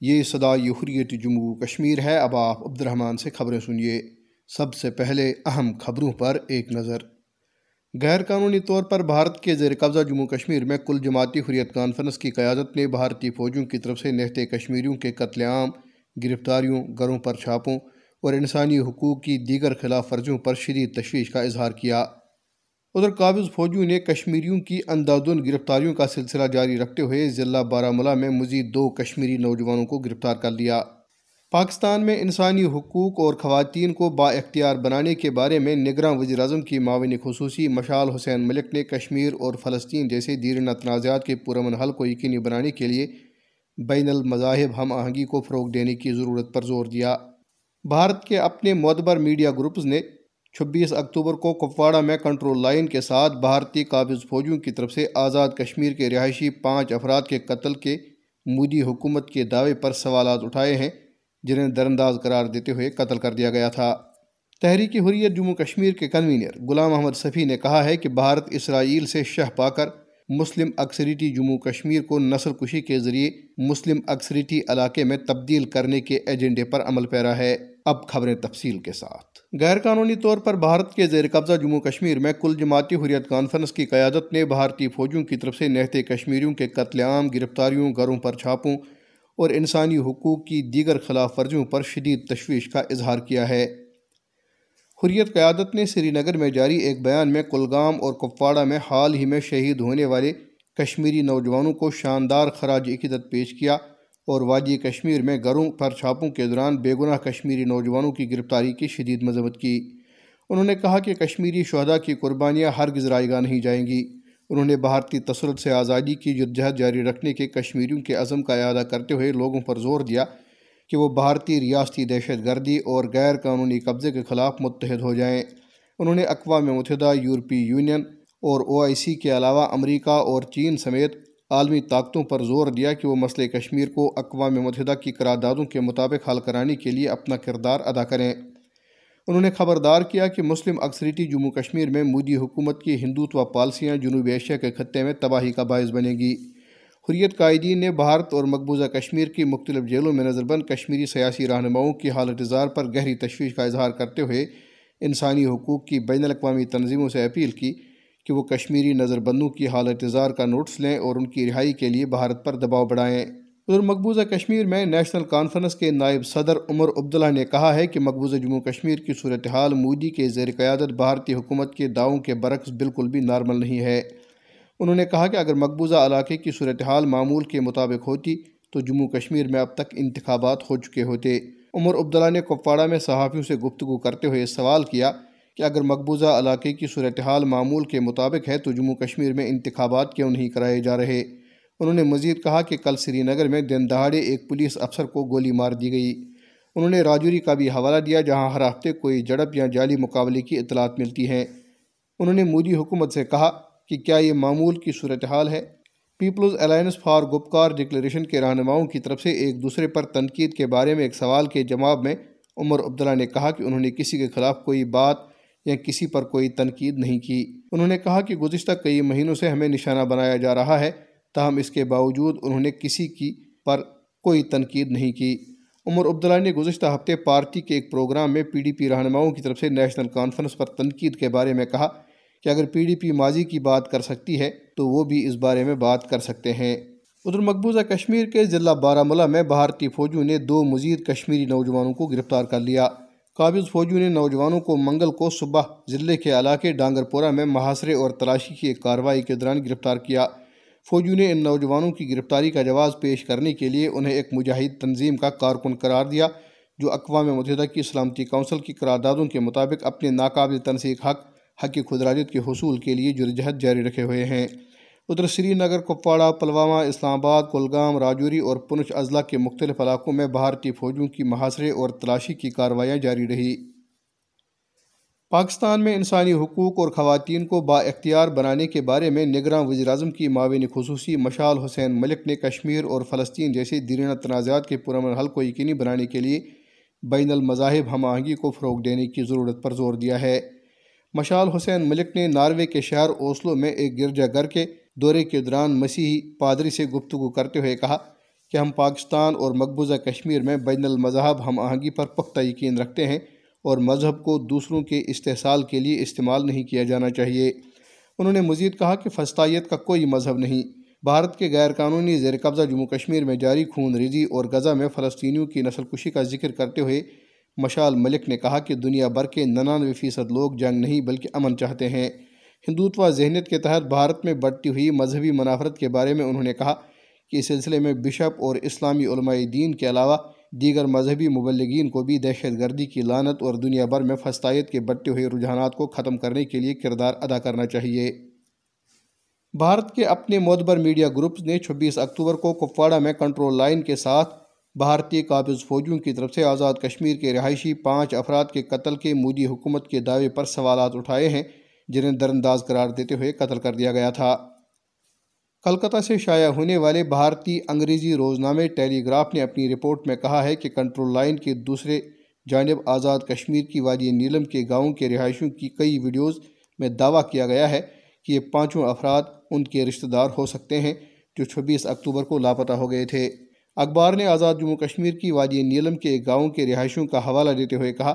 یہ صدا حریت جموں کشمیر ہے۔ اب آپ عبد الرحمن سے خبریں سنیے۔ سب سے پہلے اہم خبروں پر ایک نظر۔ غیر قانونی طور پر بھارت کے زیر قبضہ جموں کشمیر میں کل جماعتی حریت کانفرنس کی قیادت نے بھارتی فوجوں کی طرف سے نہتے کشمیریوں کے قتل عام، گرفتاریوں، گھروں پر چھاپوں اور انسانی حقوق کی دیگر خلاف ورزیوں پر شدید تشویش کا اظہار کیا۔ ادھر قابض فوجیوں نے کشمیریوں کی اندھادھند گرفتاریوں کا سلسلہ جاری رکھتے ہوئے ضلع بارہ میں مزید دو کشمیری نوجوانوں کو گرفتار کر لیا۔ پاکستان میں انسانی حقوق اور خواتین کو با اختیار بنانے کے بارے میں نگراں وزیر اعظم کی معاون خصوصی مشال حسین ملک نے کشمیر اور فلسطین جیسے دیرینہ تنازعات کے پرامن حل کو یقینی بنانے کے لیے بین المذاہب ہم آہنگی کو فروغ دینے کی ضرورت پر زور دیا۔ بھارت کے اپنے معتبر میڈیا گروپز نے چھبیس اکتوبر کو کپواڑہ میں کنٹرول لائن کے ساتھ بھارتی قابض فوجیوں کی طرف سے آزاد کشمیر کے رہائشی پانچ افراد کے قتل کے مودی حکومت کے دعوے پر سوالات اٹھائے ہیں، جنہیں درنداز قرار دیتے ہوئے قتل کر دیا گیا تھا۔ تحریکی حریت جموں کشمیر کے کنوینر غلام محمد صفی نے کہا ہے کہ بھارت اسرائیل سے شہ پا کر مسلم اکثریتی جموں کشمیر کو نسل کشی کے ذریعے مسلم اکثریتی علاقے میں تبدیل کرنے کے ایجنڈے پر عمل پیرا ہے۔ اب خبریں تفصیل کے ساتھ۔ غیر قانونی طور پر بھارت کے زیر قبضہ جموں کشمیر میں کل جماعتی حریت کانفرنس کی قیادت نے بھارتی فوجوں کی طرف سے نہتے کشمیریوں کے قتل عام، گرفتاریوں، گھروں پر چھاپوں اور انسانی حقوق کی دیگر خلاف ورزیوں پر شدید تشویش کا اظہار کیا ہے۔ حریت قیادت نے سری نگر میں جاری ایک بیان میں کلگام اور کپواڑہ میں حال ہی میں شہید ہونے والے کشمیری نوجوانوں کو شاندار خراج عقیدت پیش کیا۔ اور وادی کشمیر میں گھروں پر چھاپوں کے دوران بے گناہ کشمیری نوجوانوں کی گرفتاری کی شدید مذمت کی۔ انہوں نے کہا کہ کشمیری شہدہ کی قربانیاں ہر گزرائے گاہ نہیں جائیں گی۔ انہوں نے بھارتی تسلط سے آزادی کی جدجہد جاری رکھنے کے کشمیریوں کے عزم کا اعادہ کرتے ہوئے لوگوں پر زور دیا کہ وہ بھارتی ریاستی دہشت گردی اور غیر قانونی قبضے کے خلاف متحد ہو جائیں۔ انہوں نے اقوام متحدہ یورپی یونین اور او آئی سی کے علاوہ امریکہ اور چین سمیت عالمی طاقتوں پر زور دیا کہ وہ مسئلہ کشمیر کو اقوام متحدہ کی قراردادوں کے مطابق حل کرانے کے لیے اپنا کردار ادا کریں۔ انہوں نے خبردار کیا کہ مسلم اکثریتی جموں کشمیر میں مودی حکومت کی ہندوتوا پالسیاں جنوبی ایشیا کے خطے میں تباہی کا باعث بنے گی۔ حریت قائدین نے بھارت اور مقبوضہ کشمیر کی مختلف جیلوں میں نظر بند کشمیری سیاسی رہنماؤں کی حالت اظہار پر گہری تشویش کا اظہار کرتے ہوئے انسانی حقوق کی بین الاقوامی تنظیموں سے اپیل کی۔ کہ وہ کشمیری نظر بندوں کی حالت اظہار کا نوٹس لیں اور ان کی رہائی کے لیے بھارت پر دباؤ بڑھائیں۔ ادھر مقبوضہ کشمیر میں نیشنل کانفرنس کے نائب صدر عمر عبداللہ نے کہا ہے کہ مقبوضہ جموں کشمیر کی صورتحال مودی کے زیر قیادت بھارتی حکومت کے دعووں کے برعکس بالکل بھی نارمل نہیں ہے۔ انہوں نے کہا کہ اگر مقبوضہ علاقے کی صورتحال معمول کے مطابق ہوتی تو جموں کشمیر میں اب تک انتخابات ہو چکے ہوتے۔ عمر عبداللہ نے کپواڑہ میں صحافیوں سے گفتگو کرتے ہوئے سوال کیا کہ اگر مقبوضہ علاقے کی صورتحال معمول کے مطابق ہے تو جموں کشمیر میں انتخابات کیوں نہیں کرائے جا رہے؟ انہوں نے مزید کہا کہ کل سری نگر میں دن دہاڑے ایک پولیس افسر کو گولی مار دی گئی۔ انہوں نے راجوری کا بھی حوالہ دیا جہاں ہر ہفتے کوئی جڑپ یا جعلی مقابلے کی اطلاعات ملتی ہیں۔ انہوں نے مودی حکومت سے کہا کہ کیا یہ معمول کی صورتحال ہے؟ People's alliance for Gupkar declaration کے رہنماؤں کی طرف سے ایک دوسرے پر تنقید کے بارے میں ایک سوال کے جواب میں عمر عبداللہ نے کہا کہ انہوں نے کسی کے خلاف کوئی بات یا کسی پر کوئی تنقید نہیں کی۔ انہوں نے کہا کہ گزشتہ کئی مہینوں سے ہمیں نشانہ بنایا جا رہا ہے، تاہم اس کے باوجود انہوں نے کسی کی پر کوئی تنقید نہیں کی۔ عمر عبداللہ نے گزشتہ ہفتے پارٹی کے ایک پروگرام میں پی ڈی پی رہنماؤں کی طرف سے نیشنل کانفرنس پر تنقید کے بارے میں کہا کہ اگر پی ڈی پی ماضی کی بات کر سکتی ہے تو وہ بھی اس بارے میں بات کر سکتے ہیں۔ ادھر مقبوضہ کشمیر کے ضلع بارہ مولہ میں بھارتی فوجوں نے دو مزید کشمیری نوجوانوں کو گرفتار کر لیا۔ قابض فوجیوں نے نوجوانوں کو منگل کو صبح ضلع کے علاقے ڈانگر پورہ میں محاصرے اور تلاشی کی ایک کارروائی کے دوران گرفتار کیا۔ فوجیوں نے ان نوجوانوں کی گرفتاری کا جواز پیش کرنے کے لیے انہیں ایک مجاہد تنظیم کا کارکن قرار دیا، جو اقوام متحدہ کی سلامتی کونسل کی قراردادوں کے مطابق اپنے ناقابل تنسیق حق حق خدراجت کے حصول کے لیے جدوجہد جاری رکھے ہوئے ہیں۔ ادھر سری نگر، کپواڑہ، پلوامہ، اسلام آباد، کلگام، راجوری اور پنچ اضلاع کے مختلف علاقوں میں بھارتی فوجوں کی محاصرے اور تلاشی کی کارروائیاں جاری رہی۔ پاکستان میں انسانی حقوق اور خواتین کو با اختیار بنانے کے بارے میں نگراں وزیراعظم کی معاون خصوصی مشال حسین ملک نے کشمیر اور فلسطین جیسے دیرینہ تنازعات کے پرامن حل کو یقینی بنانے کے لیے بین المذاہب ہم آہنگی کو فروغ دینے کی ضرورت پر زور دیا ہے۔ مشال حسین ملک نے ناروے کے شہر اوسلو میں ایک گرجا گھر کے دورے کے دوران مسیحی پادری سے گفتگو کرتے ہوئے کہا کہ ہم پاکستان اور مقبوضہ کشمیر میں بین المذہب ہم آہنگی پر پختہ یقین رکھتے ہیں اور مذہب کو دوسروں کے استحصال کے لیے استعمال نہیں کیا جانا چاہیے۔ انہوں نے مزید کہا کہ فسطائیت کا کوئی مذہب نہیں۔ بھارت کے غیر قانونی زیر قبضہ جموں کشمیر میں جاری خون ریزی اور غزہ میں فلسطینیوں کی نسل کشی کا ذکر کرتے ہوئے مشال ملک نے کہا کہ دنیا بھر کے ننانوے فیصد لوگ جنگ نہیں بلکہ امن چاہتے ہیں۔ ہندوتوا ذہنیت کے تحت بھارت میں بڑھتی ہوئی مذہبی منافرت کے بارے میں انہوں نے کہا کہ اس سلسلے میں بشپ اور اسلامی علماء دین کے علاوہ دیگر مذہبی مبلغین کو بھی دہشت گردی کی لانت اور دنیا بھر میں فسطائیت کے بڑھتے ہوئے رجحانات کو ختم کرنے کے لیے کردار ادا کرنا چاہیے۔ بھارت کے اپنے معتبر میڈیا گروپس نے چھبیس اکتوبر کو کپواڑہ میں کنٹرول لائن کے ساتھ بھارتی قابض فوجیوں کی طرف سے آزاد کشمیر کے رہائشی پانچ افراد کے قتل کے مودی حکومت کے دعوے پر سوالات اٹھائے ہیں۔ جنہیں درنداز قرار دیتے ہوئے قتل کر دیا گیا تھا۔ کلکتہ سے شائع ہونے والے بھارتی انگریزی روزنامے ٹیلی گراف نے اپنی رپورٹ میں کہا ہے کہ کنٹرول لائن کے دوسرے جانب آزاد کشمیر کی وادی نیلم کے گاؤں کے رہائشوں کی کئی ویڈیوز میں دعویٰ کیا گیا ہے کہ یہ پانچوں افراد ان کے رشتہ دار ہو سکتے ہیں جو چھبیس اکتوبر کو لاپتہ ہو گئے تھے۔ اخبار نے آزاد جموں کشمیر کی وادی نیلم کے گاؤں کے رہائشوں کا حوالہ دیتے ہوئے کہا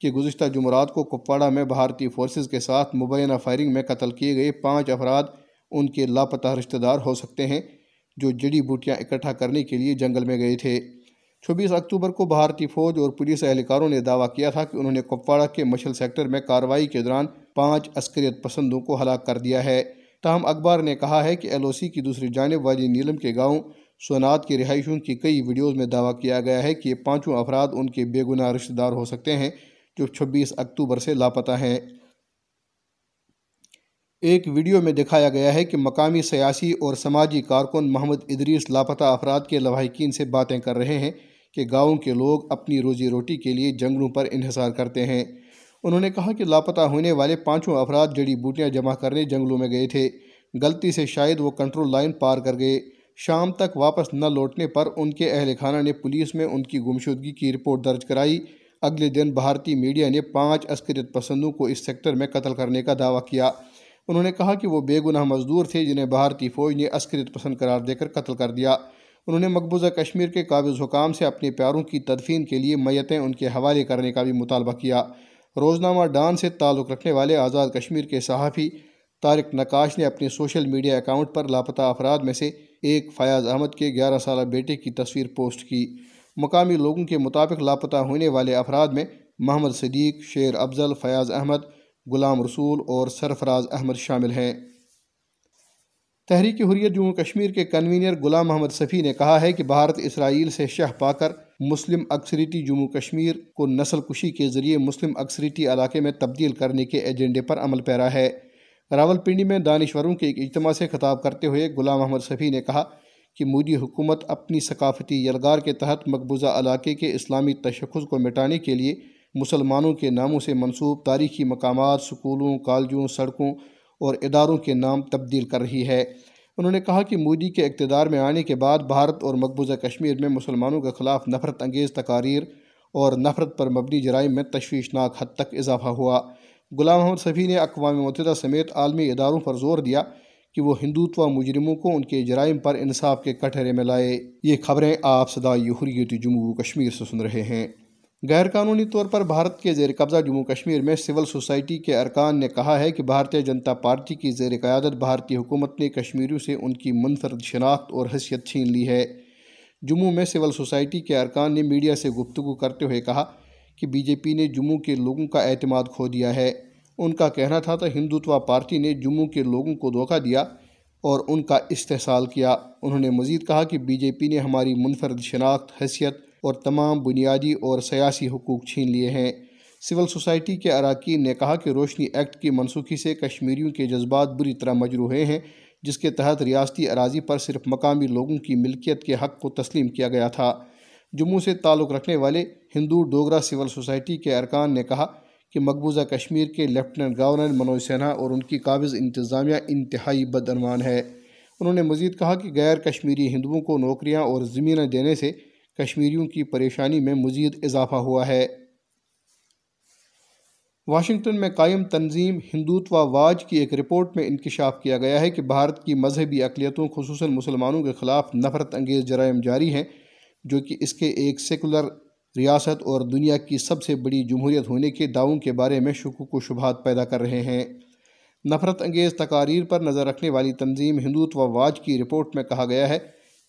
کہ گزشتہ جمعرات کو کپواڑہ میں بھارتی فورسز کے ساتھ مبینہ فائرنگ میں قتل کیے گئے پانچ افراد ان کے لاپتہ رشتہ دار ہو سکتے ہیں جو جڑی بوٹیاں اکٹھا کرنے کے لیے جنگل میں گئے تھے۔ چھبیس اکتوبر کو بھارتی فوج اور پولیس اہلکاروں نے دعویٰ کیا تھا کہ انہوں نے کپواڑہ کے مشل سیکٹر میں کارروائی کے دوران پانچ عسکریت پسندوں کو ہلاک کر دیا ہے۔ تاہم، اخبار نے کہا ہے کہ ایل او سی کی دوسری جانب والی نیلم کے گاؤں سونات کے رہائشوں کی کئی ویڈیوز میں دعویٰ کیا گیا ہے کہ یہ پانچوں افراد ان کے بے گناہ رشتہ دار ہو سکتے ہیں۔ جو چھبیس اکتوبر سے لاپتہ ہیں۔ ایک ویڈیو میں دکھایا گیا ہے کہ مقامی سیاسی اور سماجی کارکن محمد ادریس لاپتہ افراد کے لواحقین سے باتیں کر رہے ہیں کہ گاؤں کے لوگ اپنی روزی روٹی کے لیے جنگلوں پر انحصار کرتے ہیں۔ انہوں نے کہا کہ لاپتہ ہونے والے پانچوں افراد جڑی بوٹیاں جمع کرنے جنگلوں میں گئے تھے۔ غلطی سے شاید وہ کنٹرول لائن پار کر گئے۔ شام تک واپس نہ لوٹنے پر ان کے اہل خانہ نے پولیس میں ان کی گمشدگی کی رپورٹ درج کرائی۔ اگلے دن بھارتی میڈیا نے پانچ عسکریت پسندوں کو اس سیکٹر میں قتل کرنے کا دعویٰ کیا۔ انہوں نے کہا کہ وہ بے گناہ مزدور تھے جنہیں بھارتی فوج نے عسکریت پسند قرار دے کر قتل کر دیا۔ انہوں نے مقبوضہ کشمیر کے قابض حکام سے اپنے پیاروں کی تدفین کے لیے میتیں ان کے حوالے کرنے کا بھی مطالبہ کیا۔ روزنامہ ڈان سے تعلق رکھنے والے آزاد کشمیر کے صحافی طارق نقاش نے اپنے سوشل میڈیا اکاؤنٹ پر لاپتہ افراد میں سے ایک فیاض احمد کے گیارہ سالہ بیٹے کی تصویر پوسٹ کی۔ مقامی لوگوں کے مطابق لاپتہ ہونے والے افراد میں محمد صدیق، شیر افضل، فیاض احمد، غلام رسول اور سرفراز احمد شامل ہیں۔ تحریک حریت جموں کشمیر کے کنوینر غلام محمد صفی نے کہا ہے کہ بھارت اسرائیل سے شہ پا کر مسلم اکثریتی جموں کشمیر کو نسل کشی کے ذریعے مسلم اکثریتی علاقے میں تبدیل کرنے کے ایجنڈے پر عمل پیرا ہے۔ راول پنڈی میں دانشوروں کے ایک اجتماع سے خطاب کرتے ہوئے غلام محمد صفی نے کہا کہ مودی حکومت اپنی ثقافتی یلغار کے تحت مقبوضہ علاقے کے اسلامی تشخص کو مٹانے کے لیے مسلمانوں کے ناموں سے منسوب تاریخی مقامات، سکولوں، کالجوں، سڑکوں اور اداروں کے نام تبدیل کر رہی ہے۔ انہوں نے کہا کہ مودی کے اقتدار میں آنے کے بعد بھارت اور مقبوضہ کشمیر میں مسلمانوں کے خلاف نفرت انگیز تقاریر اور نفرت پر مبنی جرائم میں تشویشناک حد تک اضافہ ہوا۔ غلام محمد صفی نے اقوام متحدہ سمیت عالمی اداروں پر زور دیا کہ وہ ہندوتوا مجرموں کو ان کے جرائم پر انصاف کے کٹہرے میں لائے۔ یہ خبریں آپ صدائی حریت جموں کشمیر سے سن رہے ہیں۔ غیر قانونی طور پر بھارت کے زیر قبضہ جموں کشمیر میں سول سوسائٹی کے ارکان نے کہا ہے کہ بھارتیہ جنتا پارٹی کی زیر قیادت بھارتی حکومت نے کشمیریوں سے ان کی منفرد شناخت اور حیثیت چھین لی ہے۔ جموں میں سول سوسائٹی کے ارکان نے میڈیا سے گفتگو کرتے ہوئے کہا کہ بی جے پی نے جموں کے لوگوں کا اعتماد کھو دیا ہے۔ ان کا کہنا تھا تو ہندوتوا پارٹی نے جموں کے لوگوں کو دھوکہ دیا اور ان کا استحصال کیا۔ انہوں نے مزید کہا کہ بی جے پی نے ہماری منفرد شناخت، حیثیت اور تمام بنیادی اور سیاسی حقوق چھین لیے ہیں۔ سول سوسائٹی کے اراکین نے کہا کہ روشنی ایکٹ کی منسوخی سے کشمیریوں کے جذبات بری طرح مجروحے ہیں، جس کے تحت ریاستی اراضی پر صرف مقامی لوگوں کی ملکیت کے حق کو تسلیم کیا گیا تھا۔ جموں سے تعلق رکھنے والے ہندو ڈوگرا سول سوسائٹی کے ارکان نے کہا کہ مقبوضہ کشمیر کے لیفٹننٹ گورنر منوج سنہا اور ان کی قابض انتظامیہ انتہائی بدعنوان ہے۔ انہوں نے مزید کہا کہ غیر کشمیری ہندوؤں کو نوکریاں اور زمینیں دینے سے کشمیریوں کی پریشانی میں مزید اضافہ ہوا ہے۔ واشنگٹن میں قائم تنظیم ہندوتوا واج کی ایک رپورٹ میں انکشاف کیا گیا ہے کہ بھارت کی مذہبی اقلیتوں خصوصاً مسلمانوں کے خلاف نفرت انگیز جرائم جاری ہیں، جو کہ اس کے ایک سیکولر ریاست اور دنیا کی سب سے بڑی جمہوریت ہونے کے دعووں کے بارے میں شکوک و شبہات پیدا کر رہے ہیں۔ نفرت انگیز تقاریر پر نظر رکھنے والی تنظیم ہندوتوا واج کی رپورٹ میں کہا گیا ہے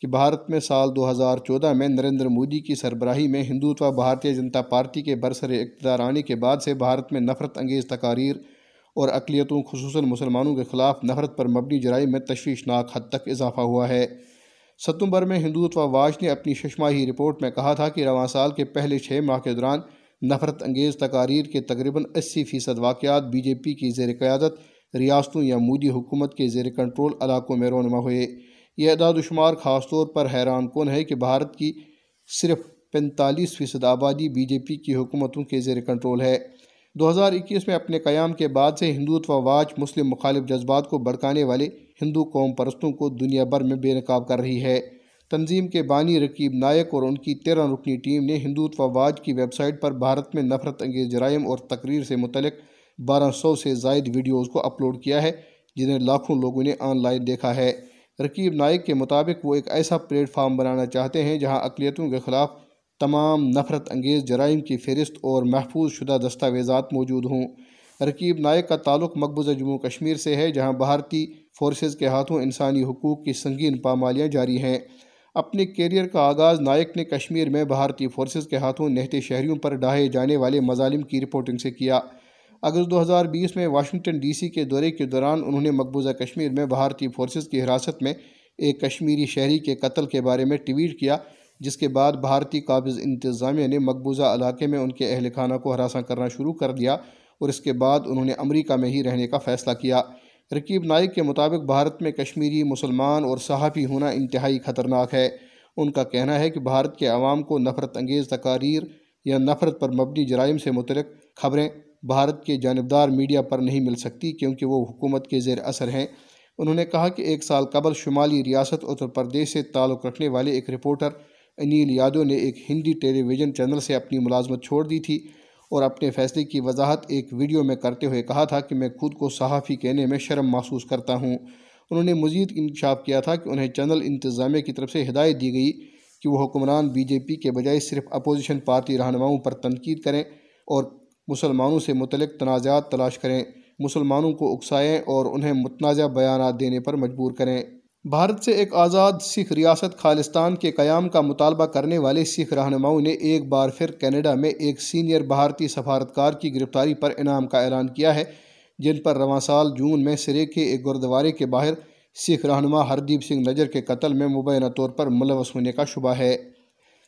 کہ بھارت میں سال دو ہزار چودہ میں نریندر مودی کی سربراہی میں ہندوتوا بھارتیہ جنتا پارٹی کے برسر اقتدار آنے کے بعد سے بھارت میں نفرت انگیز تقاریر اور اقلیتوں خصوصاً مسلمانوں کے خلاف نفرت پر مبنی جرائم میں تشویشناک حد تک اضافہ ہوا ہے۔ ستمبر میں ہندوتوا واج نے اپنی ششماہی رپورٹ میں کہا تھا کہ رواں سال کے پہلے چھ ماہ کے دوران نفرت انگیز تقاریر کے تقریباً اسی فیصد واقعات بی جے پی کی زیر قیادت، ریاستوں یا مودی حکومت کے زیر کنٹرول علاقوں میں رونما ہوئے۔ یہ اعداد و شمار خاص طور پر حیران کن ہے کہ بھارت کی صرف پینتالیس فیصد آبادی بی جے پی کی حکومتوں کے زیر کنٹرول ہے۔ دو ہزار اکیس میں اپنے قیام کے بعد سے ہندوتوا واچ مسلم مخالف جذبات کو بڑکانے والے ہندو قوم پرستوں کو دنیا بھر میں بے نقاب کر رہی ہے۔ تنظیم کے بانی رقیب نائک اور ان کی تیرہ رکنی ٹیم نے ہندوتوا واج کی ویب سائٹ پر بھارت میں نفرت انگیز جرائم اور تقریر سے متعلق بارہ سو سے زائد ویڈیوز کو اپلوڈ کیا ہے، جنہیں لاکھوں لوگوں نے آن لائن دیکھا ہے۔ رکیب نائک کے مطابق وہ ایک ایسا پلیٹ فارم بنانا چاہتے ہیں جہاں اقلیتوں کے خلاف تمام نفرت انگیز جرائم کی فہرست اور محفوظ شدہ دستاویزات موجود ہوں۔ رکیب نائک کا تعلق مقبوضہ جموں کشمیر سے ہے، جہاں بھارتی فورسز کے ہاتھوں انسانی حقوق کی سنگین پامالیاں جاری ہیں۔ اپنے کیریئر کا آغاز نائک نے کشمیر میں بھارتی فورسز کے ہاتھوں نہتے شہریوں پر ڈھائے جانے والے مظالم کی رپورٹنگ سے کیا۔ اگست دو ہزار بیس میں واشنگٹن ڈی سی کے دورے کے دوران انہوں نے مقبوضہ کشمیر میں بھارتی فورسز کی حراست میں ایک کشمیری شہری کے قتل کے بارے میں ٹویٹ کیا۔ جس کے بعد بھارتی قابض انتظامیہ نے مقبوضہ علاقے میں ان کے اہل خانہ کو ہراساں کرنا شروع کر دیا اور اس کے بعد انہوں نے امریکہ میں ہی رہنے کا فیصلہ کیا۔ رکیب نائک کے مطابق بھارت میں کشمیری مسلمان اور صحافی ہونا انتہائی خطرناک ہے۔ ان کا کہنا ہے کہ بھارت کے عوام کو نفرت انگیز تقاریر یا نفرت پر مبنی جرائم سے متعلق خبریں بھارت کے جانبدار میڈیا پر نہیں مل سکتی کیونکہ وہ حکومت کے زیر اثر ہیں۔ انہوں نے کہا کہ ایک سال قبل شمالی ریاست اتر پردیش سے تعلق رکھنے والے ایک رپورٹر انیل یادو نے ایک ہندی ٹیلی ویژن چینل سے اپنی ملازمت چھوڑ دی تھی اور اپنے فیصلے کی وضاحت ایک ویڈیو میں کرتے ہوئے کہا تھا کہ میں خود کو صحافی کہنے میں شرم محسوس کرتا ہوں۔ انہوں نے مزید انکشاف کیا تھا کہ انہیں چینل انتظامیہ کی طرف سے ہدایت دی گئی کہ وہ حکمران بی جے پی کے بجائے صرف اپوزیشن پارٹی رہنماؤں پر تنقید کریں اور مسلمانوں سے متعلق تنازعات تلاش کریں، مسلمانوں کو اکسائیں اور انہیں متنازع بیانات دینے پر مجبور کریں۔ بھارت سے ایک آزاد سکھ ریاست خالستان کے قیام کا مطالبہ کرنے والے سکھ رہنماؤں نے ایک بار پھر کینیڈا میں ایک سینئر بھارتی سفارتکار کی گرفتاری پر انعام کا اعلان کیا ہے، جن پر رواں سال جون میں سرے کے ایک گردوارے کے باہر سکھ رہنما ہردیپ سنگھ نجر کے قتل میں مبینہ طور پر ملوث ہونے کا شبہ ہے۔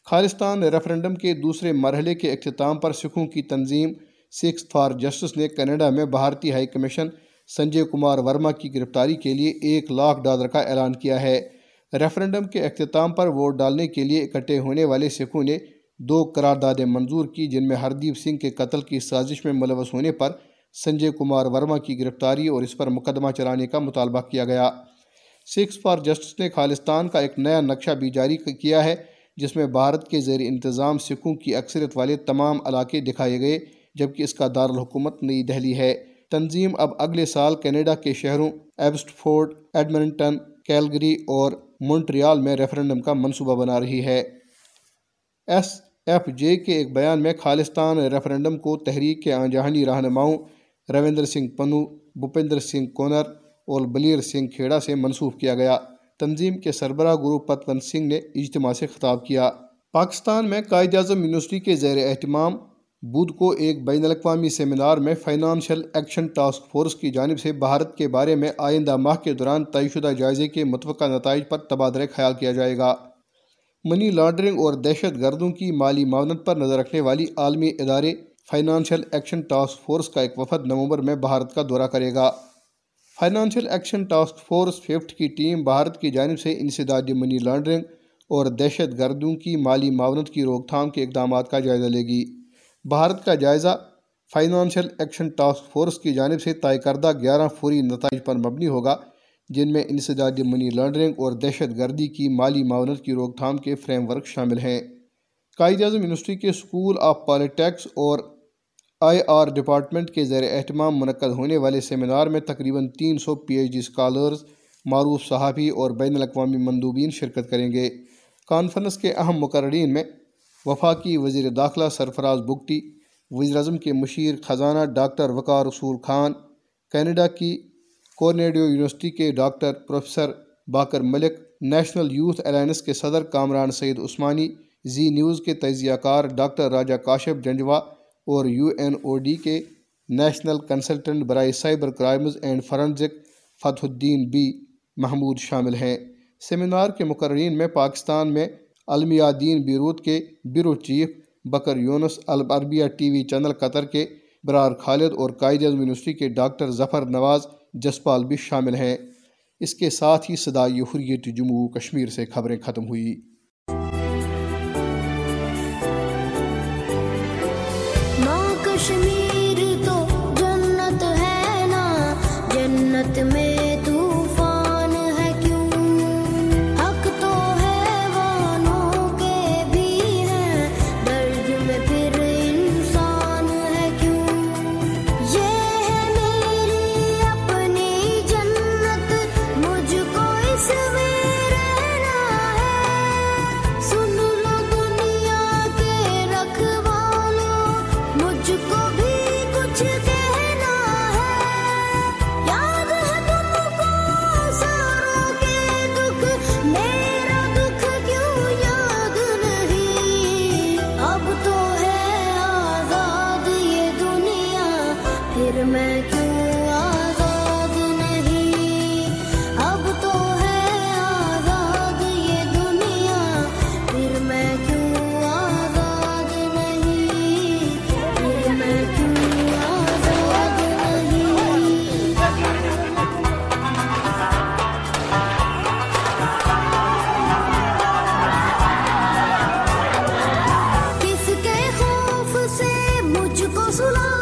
خالستان ریفرنڈم کے دوسرے مرحلے کے اختتام پر سکھوں کی تنظیم سکس فار جسٹس نے کینیڈا میں بھارتی ہائی کمیشن سنجے کمار ورما کی گرفتاری کے لیے ایک لاکھ ڈالر کا اعلان کیا ہے۔ ریفرنڈم کے اختتام پر ووٹ ڈالنے کے لیے اکٹھے ہونے والے سکھوں نے دو قراردادیں منظور کی، جن میں ہردیپ سنگھ کے قتل کی سازش میں ملوث ہونے پر سنجے کمار ورما کی گرفتاری اور اس پر مقدمہ چلانے کا مطالبہ کیا گیا۔ سکس فار جسٹس نے خالستان کا ایک نیا نقشہ بھی جاری کیا ہے، جس میں بھارت کے زیر انتظام سکھوں کی اکثریت والے تمام علاقے دکھائے گئے، جبکہ اس کا دارالحکومت نئی دہلی ہے۔ تنظیم اب اگلے سال کینیڈا کے شہروں ایبسٹ فورڈ ایڈمنٹن کیلگری اور مونٹریال میں ریفرنڈم کا منصوبہ بنا رہی ہے۔ ایس ایف جے کے ایک بیان میں خالستان ریفرنڈم کو تحریک کے آنجہانی رہنماؤں رویندر سنگھ پنو بھوپندر سنگھ کونر اور بلیر سنگھ کھیڑا سے منسوخ کیا گیا۔ تنظیم کے سربراہ گرو پتون سنگھ نے اجتماع سے خطاب کیا۔ پاکستان میں قائد اعظم یونیورسٹی کے زیر اہتمام بدھ کو ایک بین الاقوامی سیمینار میں فائنانشل ایکشن ٹاسک فورس کی جانب سے بھارت کے بارے میں آئندہ ماہ کے دوران طے شدہ جائزے کے متوقع نتائج پر تبادلہ خیال کیا جائے گا۔ منی لانڈرنگ اور دہشت گردوں کی مالی معاونت پر نظر رکھنے والی عالمی ادارے فائنانشل ایکشن ٹاسک فورس کا ایک وفد نومبر میں بھارت کا دورہ کرے گا۔ Financial action task force fifth کی ٹیم بھارت کی جانب سے انسدادی منی لانڈرنگ اور دہشت گردوں کی مالی معاونت کی روک تھام کے اقدامات کا جائزہ لے گی۔ بھارت کا جائزہ فائنانشل ایکشن ٹاسک فورس کی جانب سے طے کردہ گیارہ فوری نتائج پر مبنی ہوگا، جن میں انسدادی منی لانڈرنگ اور دہشت گردی کی مالی معاونت کی روک تھام کے فریم ورک شامل ہیں۔ قائد اعظم یونیورسٹی کے اسکول آف پالیٹیکس اور آئی آر ڈپارٹمنٹ کے زیر اہتمام منعقد ہونے والے سیمینار میں تقریباً تین سو پی ایچ ڈی اسکالرز معروف صحافی اور بین الاقوامی مندوبین شرکت کریں گے۔ کانفرنس کے اہم مقررین میں وفاقی وزیر داخلہ سرفراز بگٹی، وزیر اعظم کے مشیر خزانہ ڈاکٹر وقار رسول خان، کینیڈا کی کورنیڈیو یونیورسٹی کے doctor professor Bakir Malik, national youth alliance کے صدر کامران سعید عثمانی، زی نیوز کے تجزیہ کار ڈاکٹر راجہ کاشف جنجوا اور یو این او ڈی کے نیشنل کنسلٹنٹ برائے cyber crimes and forensic Fateh Uddin B Mahmood شامل ہیں۔ سیمینار کے مقررین میں پاکستان میں المیہ دین بیروت کے bureau chief Bakr Younis Al Arabiya T V channel Qatar کے برار خالد اور قائد اعظم یونیورسٹی کے ڈاکٹر ظفر نواز جسپال بھی شامل ہیں۔ اس کے ساتھ ہی صدائی حریت جموں کشمیر سے خبریں ختم ہوئی۔ کشمیر سنا